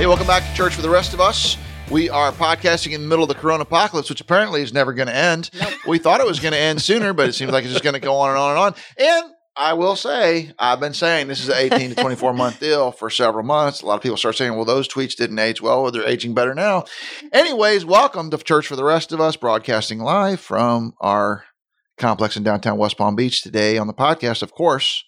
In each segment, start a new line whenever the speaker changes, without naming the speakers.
Hey, welcome back to Church for the Rest of Us. We are podcasting in the middle of the corona apocalypse, which apparently is never going to end. Nope. We thought it was going to end sooner, but it seems like it's just going to go on and on and on. And I will say, I've been saying this is an 18 to 24 month deal for several months. A lot of people start saying, well, those tweets didn't age well, or they're aging better now. Anyways, welcome to Church for the Rest of Us, broadcasting live from our complex in downtown West Palm Beach today on the podcast. Of course,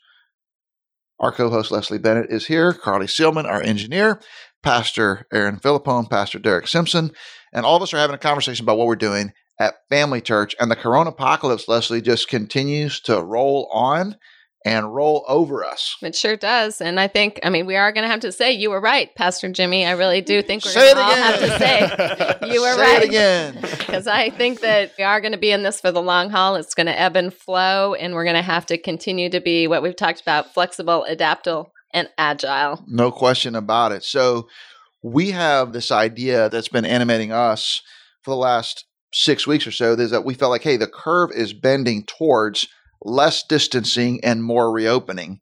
our co host Leslie Bennett is here, Carly Seelman, our engineer. Pastor Aaron Philippone, Pastor Derek Simpson, and all of us are having a conversation about what we're doing at Family Church. And the Corona apocalypse, Leslie, just continues to roll on and roll over us.
It sure does. And I think, I mean, we are going to have to say you were right, Pastor Jimmy. I really do mm-hmm. think we're going to all have to say you were
say
right.
again.
Because I think that we are going to be in this for the long haul. It's going to ebb and flow, and we're going to have to continue to be what we've talked about flexible, adaptable, and agile.
No question about it. So we have this idea that's been animating us for the last six weeks or so is that we felt like, hey, the curve is bending towards less distancing and more reopening.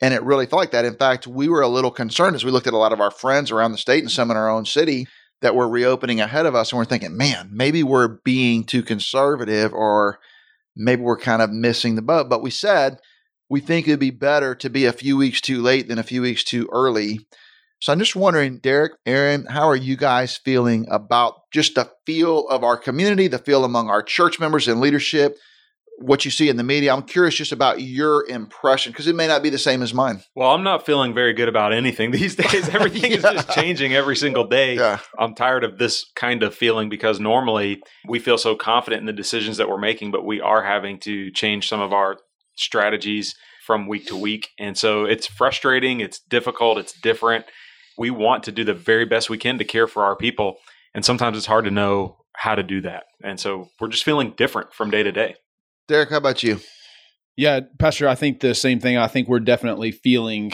And it really felt like that. In fact, we were a little concerned as we looked at a lot of our friends around the state and some in our own city that were reopening ahead of us. And we're thinking, man, maybe we're being too conservative or maybe we're kind of missing the boat. But we said, we think it'd be better to be a few weeks too late than a few weeks too early. So I'm just wondering, Derek, Aaron, how are you guys feeling about just the feel of our community, the feel among our church members and leadership, what you see in the media? I'm curious just about your impression because it may not be the same as mine.
Well, I'm not feeling very good about anything these days. Everything yeah. is just changing every single day. Yeah. I'm tired of this kind of feeling because normally we feel so confident in the decisions that we're making, but we are having to change some of our strategies from week to week. And so it's frustrating, it's difficult, it's different. We want to do the very best we can to care for our people. And sometimes it's hard to know how to do that. And so we're just feeling different from day to day.
Derek, how about you?
Yeah, Pastor, I think the same thing. I think we're definitely feeling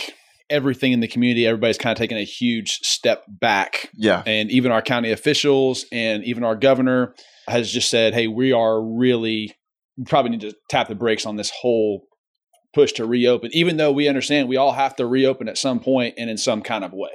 everything in the community. Everybody's kind of taking a huge step back.
Yeah.
And even our county officials and even our governor has just said, hey, we are really we probably need to tap the brakes on this whole push to reopen, even though we understand we all have to reopen at some point and in some kind of way.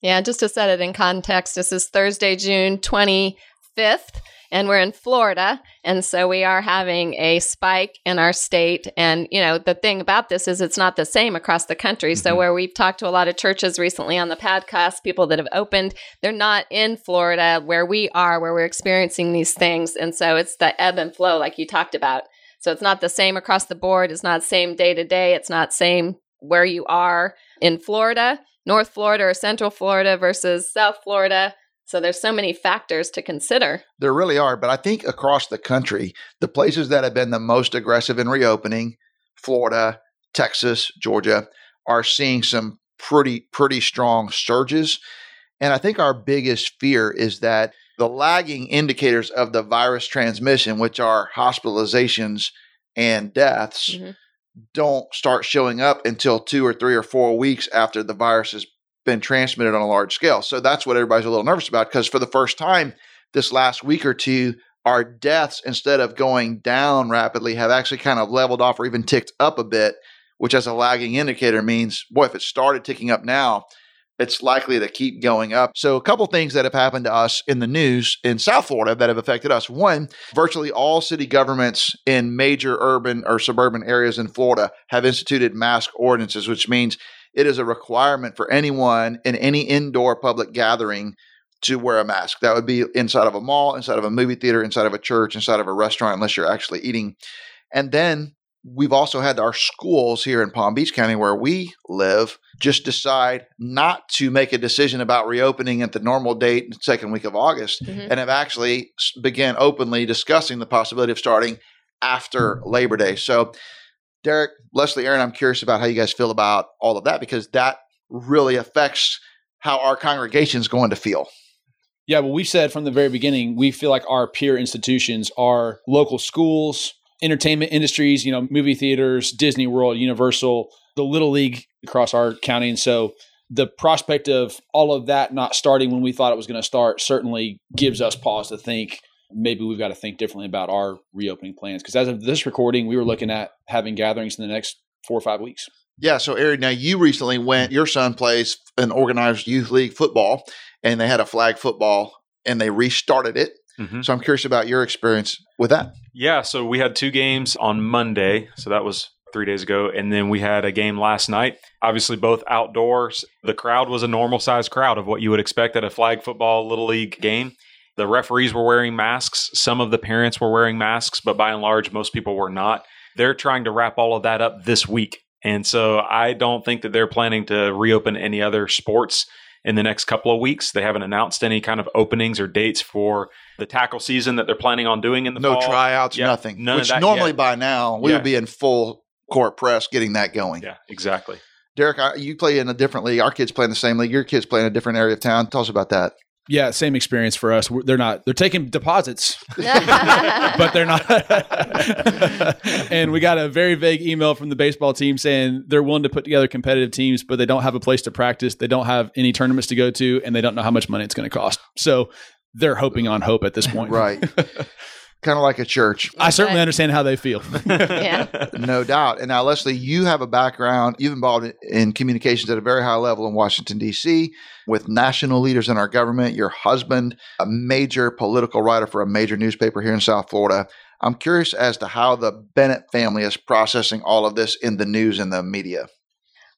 Yeah, just to set it in context, this is Thursday, June 25th, and we're in Florida. And so we are having a spike in our state. And, you know, the thing about this is it's not the same across the country. Mm-hmm. So, where we've talked to a lot of churches recently on the podcast, people that have opened, they're not in Florida where we are, where we're experiencing these things. And so it's the ebb and flow, like you talked about. So it's not the same across the board. It's not same day to day. It's not same where you are in Florida, North Florida or Central Florida versus South Florida. So there's so many factors to consider.
There really are, but I think across the country, the places that have been the most aggressive in reopening, Florida, Texas, Georgia, are seeing some pretty pretty strong surges. And I think our biggest fear is that the lagging indicators of the virus transmission, which are hospitalizations and deaths, mm-hmm. don't start showing up until two or three or four weeks after the virus has been transmitted on a large scale. So that's what everybody's a little nervous about because for the first time this last week or two, our deaths, instead of going down rapidly, have actually kind of leveled off or even ticked up a bit, which as a lagging indicator means, boy, if it started ticking up now, it's likely to keep going up. So, a couple things that have happened to us in the news in South Florida that have affected us. One, virtually all city governments in major urban or suburban areas in Florida have instituted mask ordinances, which means it is a requirement for anyone in any indoor public gathering to wear a mask. That would be inside of a mall, inside of a movie theater, inside of a church, inside of a restaurant, unless you're actually eating. And then we've also had our schools here in Palm Beach County where we live just decide not to make a decision about reopening at the normal date, the second week of August, mm-hmm. and have actually began openly discussing the possibility of starting after Labor Day. So Derek, Leslie, Aaron, I'm curious about how you guys feel about all of that because that really affects how our congregation is going to feel.
Yeah, well, we said from the very beginning, we feel like our peer institutions are local schools, entertainment industries, you know, movie theaters, Disney World, Universal, the Little League across our county. And so the prospect of all of that not starting when we thought it was going to start certainly gives us pause to think maybe we've got to think differently about our reopening plans. Because as of this recording, we were looking at having gatherings in the next four or five weeks.
Yeah. So, Eric, now you recently went, your son plays an organized youth league football, and they had a flag football and they restarted it. Mm-hmm. So, I'm curious about your experience with that.
Yeah. So, we had two games on Monday. So, that was three days ago. And then we had a game last night. Obviously, both outdoors. The crowd was a normal sized crowd of what you would expect at a flag football little league game. The referees were wearing masks. Some of the parents were wearing masks, but by and large, most people were not. They're trying to wrap all of that up this week. And so I don't think that they're planning to reopen any other sports in the next couple of weeks. They haven't announced any kind of openings or dates for the tackle season that they're planning on doing in the
no
fall.
tryouts, yeah, nothing. Which normally yet. by now we yeah. would be in full court press getting that going.
Yeah, exactly.
Derek, you play in a different league. Our kids play in the same league. Your kids play in a different area of town. Tell us about that.
Yeah, same experience for us. They're not. They're taking deposits, but they're not. and we got a very vague email from the baseball team saying they're willing to put together competitive teams, but they don't have a place to practice. They don't have any tournaments to go to, and they don't know how much money it's going to cost. So they're hoping on hope at this point.
right kind of like a church.
I certainly understand how they feel.
yeah. No doubt. And now, Leslie, you have a background, you've involved in communications at a very high level in Washington, D.C., with national leaders in our government. Your husband, a major political writer for a major newspaper here in South Florida. I'm curious as to how the Bennett family is processing all of this in the news and the media.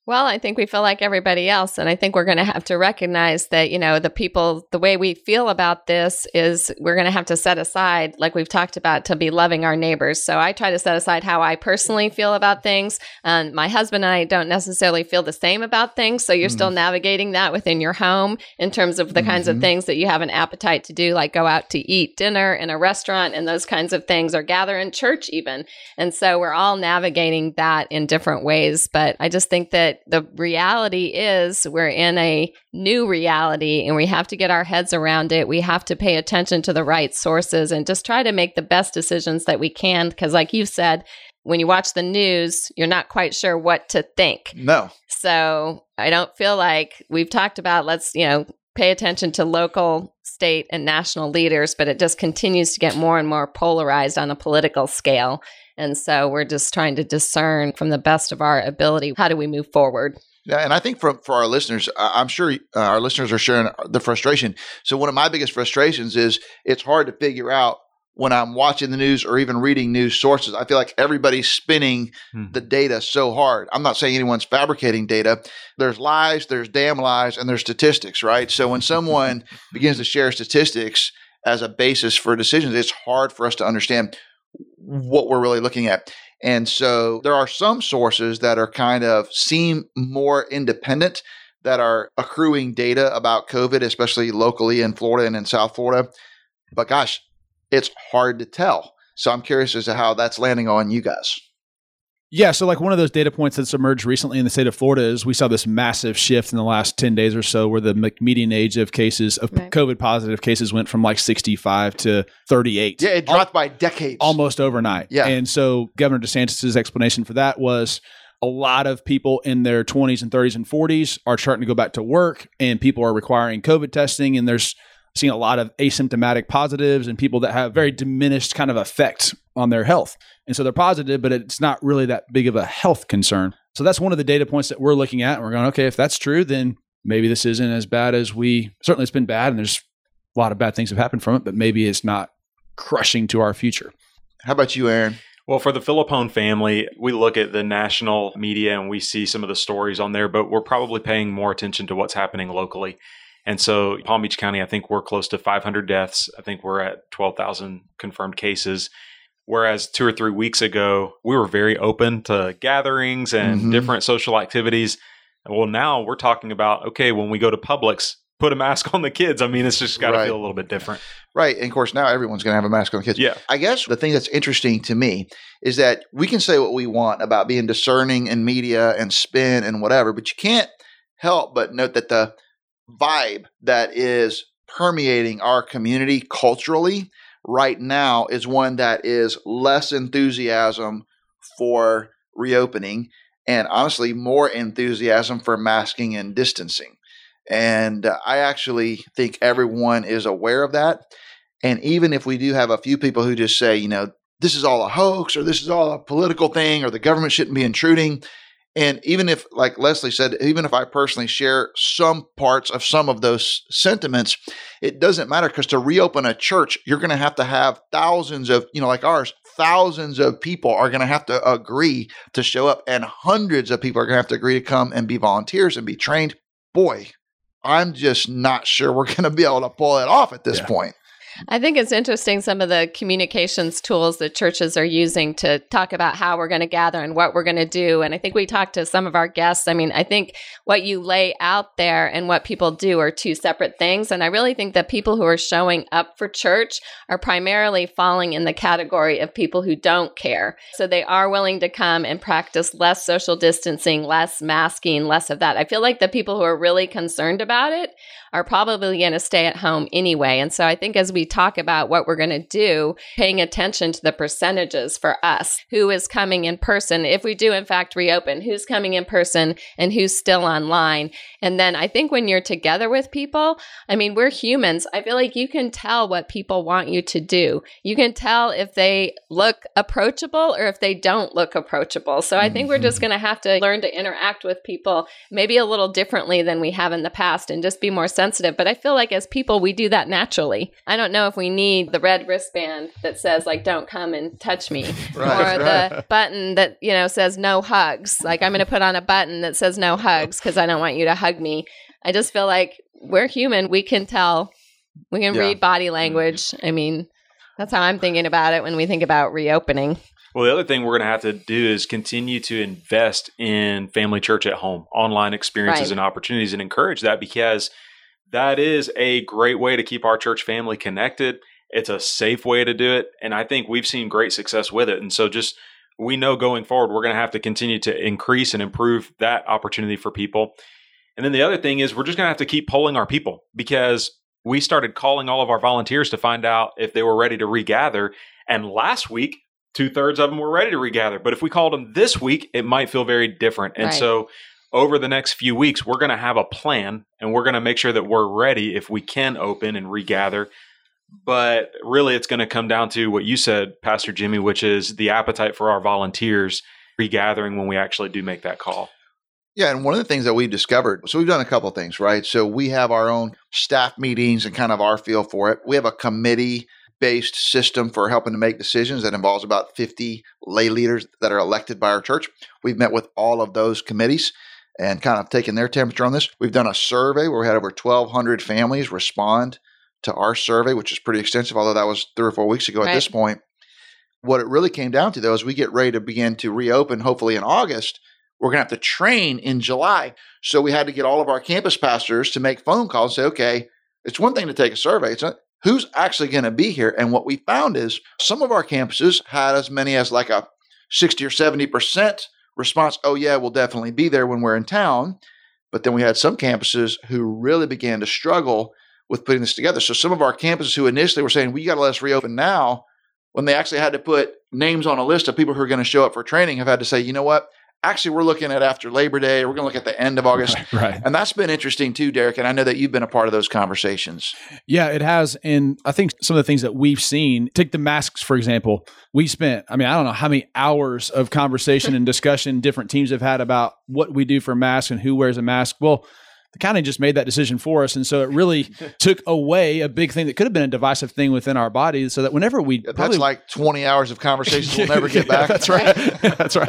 Well, I think we feel like everybody else. And I think we're going to have to recognize that, you know, the people, the way we feel about this is we're going to have to set aside, like we've talked about, to be loving our neighbors. So I try to set aside how I personally feel about things. And my husband and I don't necessarily feel the same about things. So you're mm. still navigating that within your home in terms of the mm-hmm. kinds of mm-hmm. things that you have an appetite to do, like go out to eat dinner in a restaurant and those kinds of things, or gather in church even. And so we're all navigating that in different ways. But I just think that the reality is we're in a new reality and we have to get our heads around it. We have to pay attention to the right sources and just try to make the best decisions that we can. Because, like you said, when you watch the news, you're not quite sure what to think.
No.
So I don't feel like we've talked about let's, you know, pay attention to local, state, and national leaders, but it just continues to get more and more polarized on a political scale. And so we're just trying to discern from the best of our ability how do we move forward.
Yeah, and I think for for our listeners, I'm sure uh, our listeners are sharing the frustration. So one of my biggest frustrations is it's hard to figure out when I'm watching the news or even reading news sources. I feel like everybody's spinning hmm. the data so hard. I'm not saying anyone's fabricating data. There's lies, there's damn lies, and there's statistics, right? So when someone begins to share statistics as a basis for decisions, it's hard for us to understand what we're really looking at. And so there are some sources that are kind of seem more independent that are accruing data about COVID, especially locally in Florida and in South Florida. But gosh, it's hard to tell. So I'm curious as to how that's landing on you guys.
Yeah, so like one of those data points that's emerged recently in the state of Florida is we saw this massive shift in the last 10 days or so where the median age of cases of right. COVID positive cases went from like 65 to 38.
Yeah, it dropped Al- by decades.
Almost overnight.
Yeah.
And so Governor DeSantis' explanation for that was a lot of people in their 20s and 30s and 40s are starting to go back to work and people are requiring COVID testing and there's seeing a lot of asymptomatic positives and people that have very diminished kind of effect on their health. And so they're positive, but it's not really that big of a health concern. So that's one of the data points that we're looking at. And we're going, okay, if that's true, then maybe this isn't as bad as we certainly it's been bad and there's a lot of bad things have happened from it, but maybe it's not crushing to our future.
How about you, Aaron?
Well, for the Filippone family, we look at the national media and we see some of the stories on there, but we're probably paying more attention to what's happening locally. And so, Palm Beach County, I think we're close to 500 deaths. I think we're at 12,000 confirmed cases. Whereas two or three weeks ago, we were very open to gatherings and mm-hmm. different social activities. Well, now we're talking about okay, when we go to Publix, put a mask on the kids. I mean, it's just got to right. feel a little bit different.
Right. And of course, now everyone's going to have a mask on the kids.
Yeah.
I guess the thing that's interesting to me is that we can say what we want about being discerning in media and spin and whatever, but you can't help but note that the vibe that is permeating our community culturally right now is one that is less enthusiasm for reopening and honestly more enthusiasm for masking and distancing. And uh, I actually think everyone is aware of that. And even if we do have a few people who just say, you know, this is all a hoax or this is all a political thing or the government shouldn't be intruding. And even if, like Leslie said, even if I personally share some parts of some of those sentiments, it doesn't matter because to reopen a church, you're going to have to have thousands of, you know, like ours, thousands of people are going to have to agree to show up, and hundreds of people are going to have to agree to come and be volunteers and be trained. Boy, I'm just not sure we're going to be able to pull it off at this yeah. point.
I think it's interesting some of the communications tools that churches are using to talk about how we're going to gather and what we're going to do. And I think we talked to some of our guests. I mean, I think what you lay out there and what people do are two separate things. And I really think that people who are showing up for church are primarily falling in the category of people who don't care. So they are willing to come and practice less social distancing, less masking, less of that. I feel like the people who are really concerned about it are probably going to stay at home anyway. And so I think as we talk about what we're going to do, paying attention to the percentages for us, who is coming in person, if we do in fact reopen, who's coming in person and who's still online. And then I think when you're together with people, I mean, we're humans. I feel like you can tell what people want you to do. You can tell if they look approachable or if they don't look approachable. So I think we're just mm-hmm. going to have to learn to interact with people maybe a little differently than we have in the past and just be more sensitive sensitive, but I feel like as people, we do that naturally. I don't know if we need the red wristband that says, like, don't come and touch me, right, or right. the button that, you know, says no hugs. Like, I'm going to put on a button that says no hugs because I don't want you to hug me. I just feel like we're human. We can tell, we can yeah. read body language. Mm-hmm. I mean, that's how I'm thinking about it when we think about reopening.
Well, the other thing we're going to have to do is continue to invest in family church at home, online experiences right. and opportunities, and encourage that because that is a great way to keep our church family connected. It's a safe way to do it. And I think we've seen great success with it. And so just we know going forward, we're going to have to continue to increase and improve that opportunity for people. And then the other thing is we're just going to have to keep polling our people because we started calling all of our volunteers to find out if they were ready to regather. And last week, two thirds of them were ready to regather. But if we called them this week, it might feel very different. And right. so over the next few weeks, we're going to have a plan and we're going to make sure that we're ready if we can open and regather. But really, it's going to come down to what you said, Pastor Jimmy, which is the appetite for our volunteers regathering when we actually do make that call.
Yeah, and one of the things that we've discovered, so we've done a couple things, right? So we have our own staff meetings and kind of our feel for it. We have a committee based system for helping to make decisions that involves about 50 lay leaders that are elected by our church. We've met with all of those committees and kind of taking their temperature on this. We've done a survey where we had over 1,200 families respond to our survey, which is pretty extensive, although that was three or four weeks ago right. at this point. What it really came down to, though, is we get ready to begin to reopen, hopefully in August. We're going to have to train in July. So we had to get all of our campus pastors to make phone calls and say, okay, it's one thing to take a survey. It's not, who's actually going to be here. And what we found is some of our campuses had as many as like a 60 or 70% response, oh, yeah, we'll definitely be there when we're in town. But then we had some campuses who really began to struggle with putting this together. So some of our campuses who initially were saying, we got to let us reopen now, when they actually had to put names on a list of people who are going to show up for training, have had to say, you know what? Actually we're looking at after Labor Day. We're going to look at the end of August.
Right, right,
And that's been interesting too, Derek. And I know that you've been a part of those conversations.
Yeah, it has. And I think some of the things that we've seen, take the masks, for example. We spent, I mean, I don't know how many hours of conversation and discussion different teams have had about what we do for masks and who wears a mask. Well, the county just made that decision for us. And so it really took away a big thing that could have been a divisive thing within our bodies. So that whenever we
yeah, probably, that's like 20 hours of conversation we'll never get back.
that's right. that's right.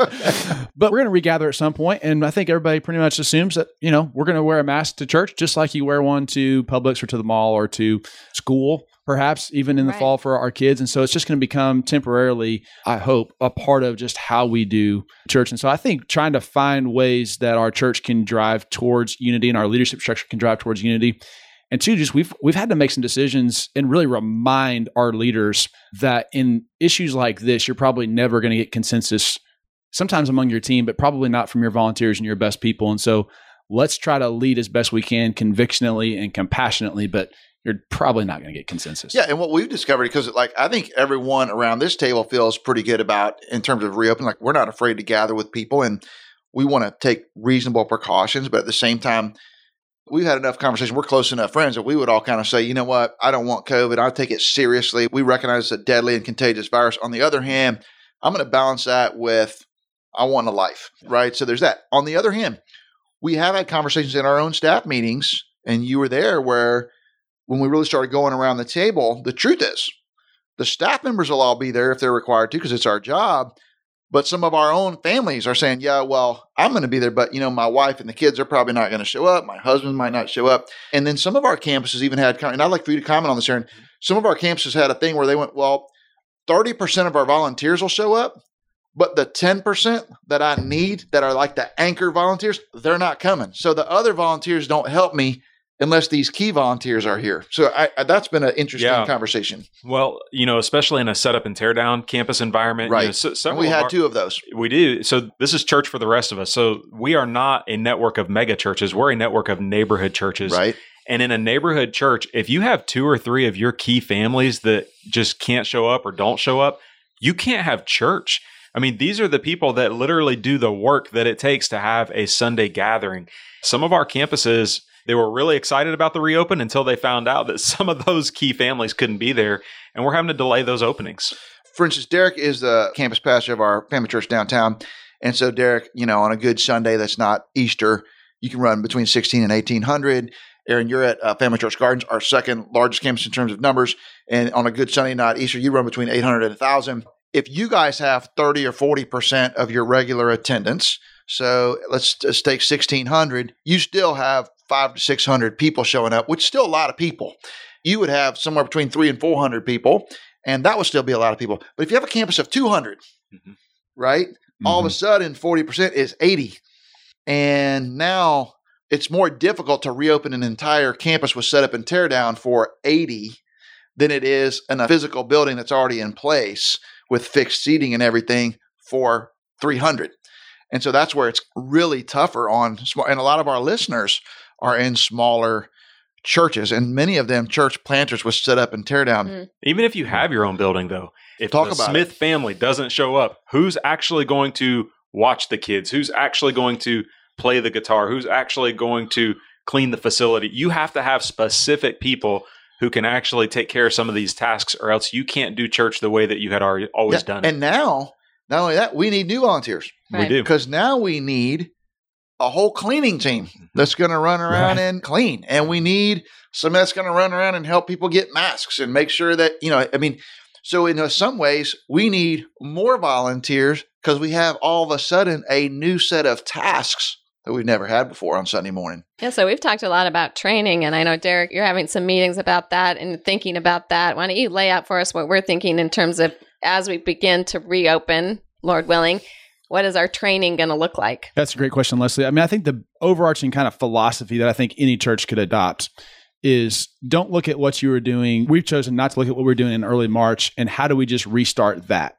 But we're going to regather at some point, And I think everybody pretty much assumes that, you know, we're going to wear a mask to church just like you wear one to Publix or to the mall or to school perhaps even in the right. fall for our kids. And so it's just going to become temporarily, I hope, a part of just how we do church. And so I think trying to find ways that our church can drive towards unity and our leadership structure can drive towards unity And two, just we've we've had to make some decisions and really remind our leaders that in issues like this, you're probably never going to get consensus sometimes among your team, but probably not from your volunteers and your best people. And so let's try to lead as best we can convictionally and compassionately, but you're probably not going to get consensus.
Yeah, and what we've discovered because like I think everyone around this table feels pretty good about in terms of reopening. Like we're not afraid to gather with people, and we want to take reasonable precautions, but at the same time, we've had enough conversation. We're close enough friends that we would all kind of say, you know what, I don't want COVID. I take it seriously. We recognize it's a deadly and contagious virus. On the other hand, I'm going to balance that with I want a life, right? So there's that. On the other hand, we have had conversations in our own staff meetings, and you were there where when we really started going around the table, the truth is the staff members will all be there if they're required to because it's our job. But some of our own families are saying, yeah, well, I'm going to be there, but you know, my wife and the kids are probably not going to show up. My husband might not show up. And then some of our campuses even had, and I'd like for you to comment on this, Aaron. Mm-hmm. Some of our campuses had a thing where they went, well, 30% of our volunteers will show up, but the 10% that I need that are like the anchor volunteers, they're not coming. So the other volunteers don't help me unless these key volunteers are here. So I, I, that's been an interesting yeah. conversation.
Well, you know, especially in a setup and tear down campus environment.
Right.
You
know, so, we had our, two of those.
We do. So this is church for the rest of us. So we are not a network of mega churches. We're a network of neighborhood churches.
Right.
And in a neighborhood church, if you have two or three of your key families that just can't show up or don't show up, you can't have church. I mean, these are the people that literally do the work that it takes to have a Sunday gathering. Some of our campuses, they were really excited about the reopen until they found out that some of those key families couldn't be there, and we're having to delay those openings.
For instance, Derek is the campus pastor of our family church downtown. And so, Derek, you know, on a good Sunday that's not Easter, you can run between 16 and 1800. Aaron, you're at uh, Family Church Gardens, our second largest campus in terms of numbers. And on a good Sunday, not Easter, you run between 800 and 1,000. If you guys have 30 or 40% of your regular attendance, so let's just take 1,600, you still have five to 600 people showing up, which is still a lot of people. You would have somewhere between three and 400 people, and that would still be a lot of people. But if you have a campus of 200, mm-hmm. right, mm-hmm. all of a mm-hmm. sudden 40% is 80. And now it's more difficult to reopen an entire campus with setup and tear down for 80 than it is in a physical building that's already in place with fixed seating and everything for 300. And so that's where it's really tougher on small. And a lot of our listeners are in smaller churches, and many of them church planters would set up and tear down. Mm.
Even if you have your own building, though, if Talk the Smith it. family doesn't show up, who's actually going to watch the kids? Who's actually going to play the guitar? Who's actually going to clean the facility? You have to have specific people who can actually take care of some of these tasks, or else you can't do church the way that you had already always yeah, done.
And now, not only that, we need new volunteers.
Right. We do
because now we need a whole cleaning team mm-hmm. that's going to run around right. and clean. And we need somebody that's going to run around and help people get masks and make sure that, you know, I mean, so in some ways, we need more volunteers because we have all of a sudden a new set of tasks that we've never had before on Sunday morning.
Yeah, so we've talked a lot about training, and I know Derek, you're having some meetings about that and thinking about that. Why don't you lay out for us what we're thinking in terms of as we begin to reopen, Lord willing, what is our training going to look like?
That's a great question, Leslie. I mean, I think the overarching kind of philosophy that I think any church could adopt is don't look at what you were doing. We've chosen not to look at what we are doing in early March and how do we just restart that?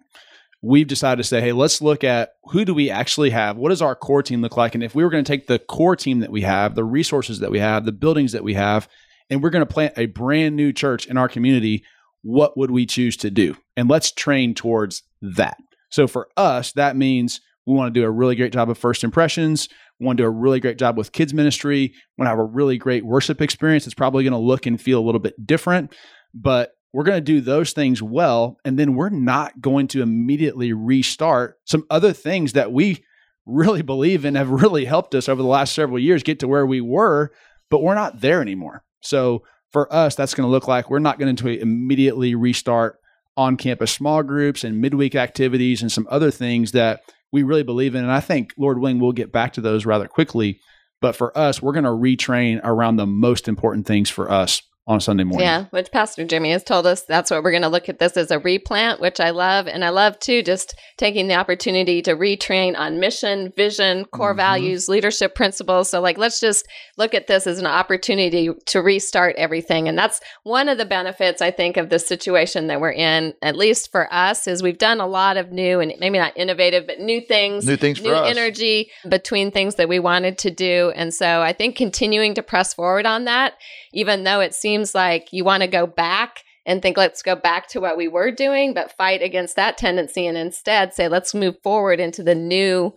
We've decided to say, hey, let's look at who do we actually have? What does our core team look like? And if we were going to take the core team that we have, the resources that we have, the buildings that we have, and we're going to plant a brand new church in our community, what would we choose to do? And let's train towards that. So for us, that means we want to do a really great job of first impressions. We want to do a really great job with kids ministry. We want to have a really great worship experience. It's probably going to look and feel a little bit different, but we're going to do those things well. And then we're not going to immediately restart some other things that we really believe in have really helped us over the last several years get to where we were, but we're not there anymore. So for us, that's going to look like we're not going to immediately restart on campus small groups and midweek activities and some other things that we really believe in. And I think, Lord willing, we'll get back to those rather quickly. But for us, we're going to retrain around the most important things for us on Sunday morning.
Yeah, which Pastor Jimmy has told us that's what we're going to look at this as a replant, which I love. And I love too just taking the opportunity to retrain on mission, vision, core mm-hmm. values, leadership principles. So, like, let's just look at this as an opportunity to restart everything. And that's one of the benefits, I think, of the situation that we're in, at least for us, is we've done a lot of new and maybe not innovative, but new things,
new things,
new energy between things that we wanted to do. And so I think continuing to press forward on that, even though it seems like you want to go back and think, let's go back to what we were doing, but fight against that tendency and instead say, let's move forward into the new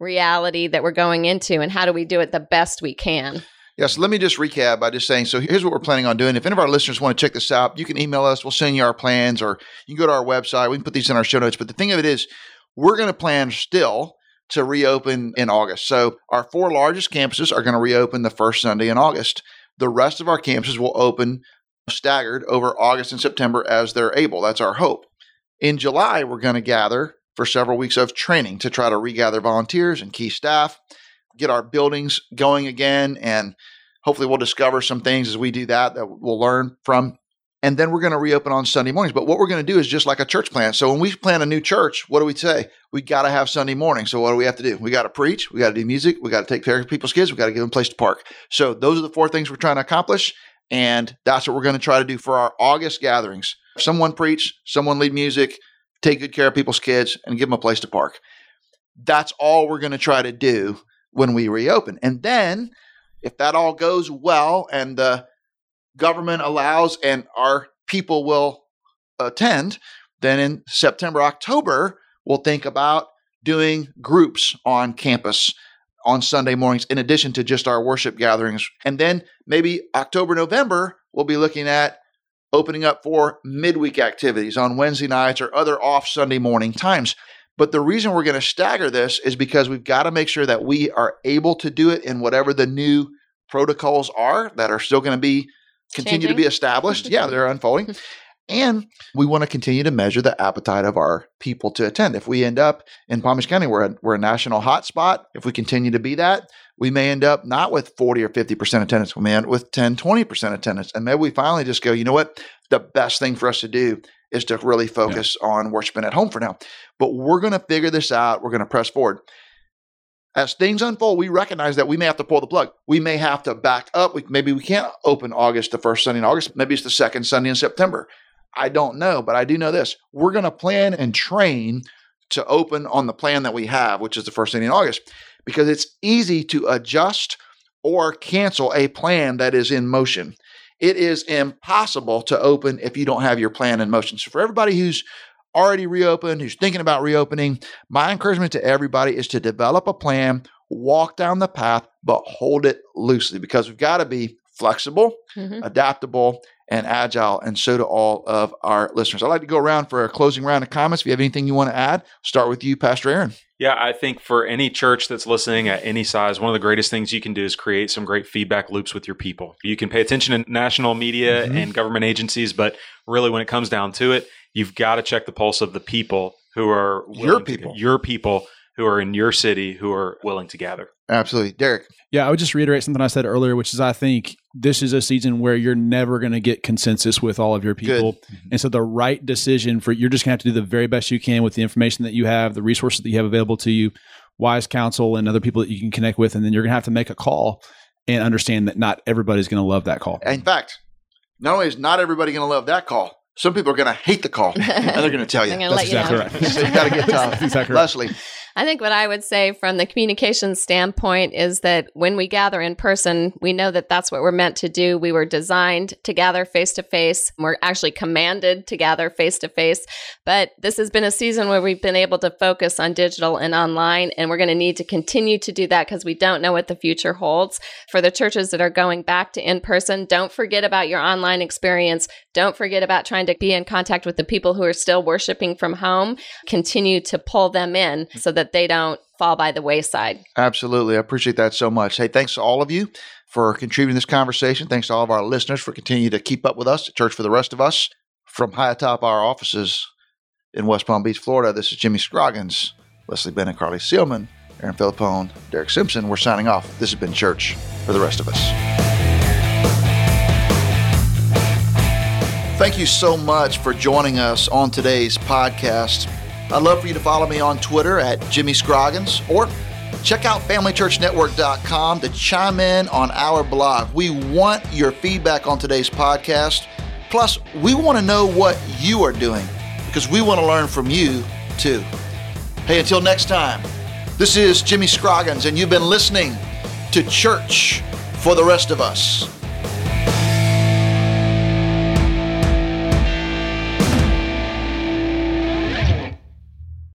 reality that we're going into and how do we do it the best we can.
Yes, let me just recap by just saying so here's what we're planning on doing. If any of our listeners want to check this out, you can email us. We'll send you our plans or you can go to our website. We can put these in our show notes. But the thing of it is, we're going to plan still to reopen in August. So our four largest campuses are going to reopen the first Sunday in August. The rest of our campuses will open staggered over August and September as they're able. That's our hope. In July, we're going to gather for several weeks of training to try to regather volunteers and key staff, get our buildings going again, and hopefully we'll discover some things as we do that that we'll learn from and then we're going to reopen on Sunday mornings. But what we're going to do is just like a church plant. So when we plan a new church, what do we say? We got to have Sunday morning. So what do we have to do? We got to preach. We got to do music. We got to take care of people's kids. We got to give them a place to park. So those are the four things we're trying to accomplish. And that's what we're going to try to do for our August gatherings. Someone preach, someone lead music, take good care of people's kids, and give them a place to park. That's all we're going to try to do when we reopen. And then if that all goes well and the government allows and our people will attend, then in September, October, we'll think about doing groups on campus on Sunday mornings, in addition to just our worship gatherings. And then maybe October, November, we'll be looking at opening up for midweek activities on Wednesday nights or other off Sunday morning times. But the reason we're going to stagger this is because we've got to make sure that we are able to do it in whatever the new protocols are that are still going to be continue Changing. to be established. yeah, mm-hmm. they're unfolding. Hmm. And we want to continue to measure the appetite of our people to attend. If we end up in Palm Beach County, we're a, we're a national hotspot. If we continue to be that, we may end up not with 40 or 50% attendance. We may end up with 10, 20% attendance. And maybe we finally just go, you know what? The best thing for us to do is to really focus yeah. on worshiping at home for now. But we're going to figure this out. We're going to press forward as things unfold, we recognize that we may have to pull the plug. We may have to back up. We, maybe we can't open August, the first Sunday in August. Maybe it's the second Sunday in September. I don't know, but I do know this. We're going to plan and train to open on the plan that we have, which is the first Sunday in August, because it's easy to adjust or cancel a plan that is in motion. It is impossible to open if you don't have your plan in motion. So, for everybody who's already reopened, who's thinking about reopening, my encouragement to everybody is to develop a plan, walk down the path, but hold it loosely because we've got to be flexible, mm-hmm. adaptable, and agile. And so do all of our listeners. I'd like to go around for a closing round of comments. If you have anything you want to add, start with you, Pastor Aaron.
Yeah, I think for any church that's listening at any size, one of the greatest things you can do is create some great feedback loops with your people. You can pay attention to national media mm-hmm. and government agencies, but really when it comes down to it, you've got to check the pulse of the people who are
your people,
to, your people who are in your city who are willing to gather.
Absolutely. Derek.
Yeah, I would just reiterate something I said earlier, which is I think this is a season where you're never going to get consensus with all of your people. Good. And so the right decision for you're just going to have to do the very best you can with the information that you have, the resources that you have available to you, wise counsel and other people that you can connect with. And then you're going to have to make a call and understand that not everybody's going to love that call.
In fact, not only is not everybody going to love that call, some people are going to hate the call and they're going to tell you.
That's exactly you know.
right. so you got to get tough. exactly right. Leslie.
I think what I would say from the communication standpoint is that when we gather in person, we know that that's what we're meant to do. We were designed to gather face to face. We're actually commanded to gather face to face. But this has been a season where we've been able to focus on digital and online, and we're going to need to continue to do that because we don't know what the future holds. For the churches that are going back to in person, don't forget about your online experience. Don't forget about trying to be in contact with the people who are still worshiping from home. Continue to pull them in so that they don't fall by the wayside.
Absolutely. I appreciate that so much. Hey, thanks to all of you for contributing this conversation. Thanks to all of our listeners for continuing to keep up with us Church for the Rest of Us. From high atop our offices in West Palm Beach, Florida, this is Jimmy Scroggins, Leslie Bennett, Carly Seelman, Aaron Philippone, Derek Simpson. We're signing off. This has been Church for the Rest of Us. Thank you so much for joining us on today's podcast. I'd love for you to follow me on Twitter at Jimmy Scroggins or check out FamilyChurchNetwork.com to chime in on our blog. We want your feedback on today's podcast. Plus, we want to know what you are doing because we want to learn from you too. Hey, until next time, this is Jimmy Scroggins, and you've been listening to Church for the Rest of Us.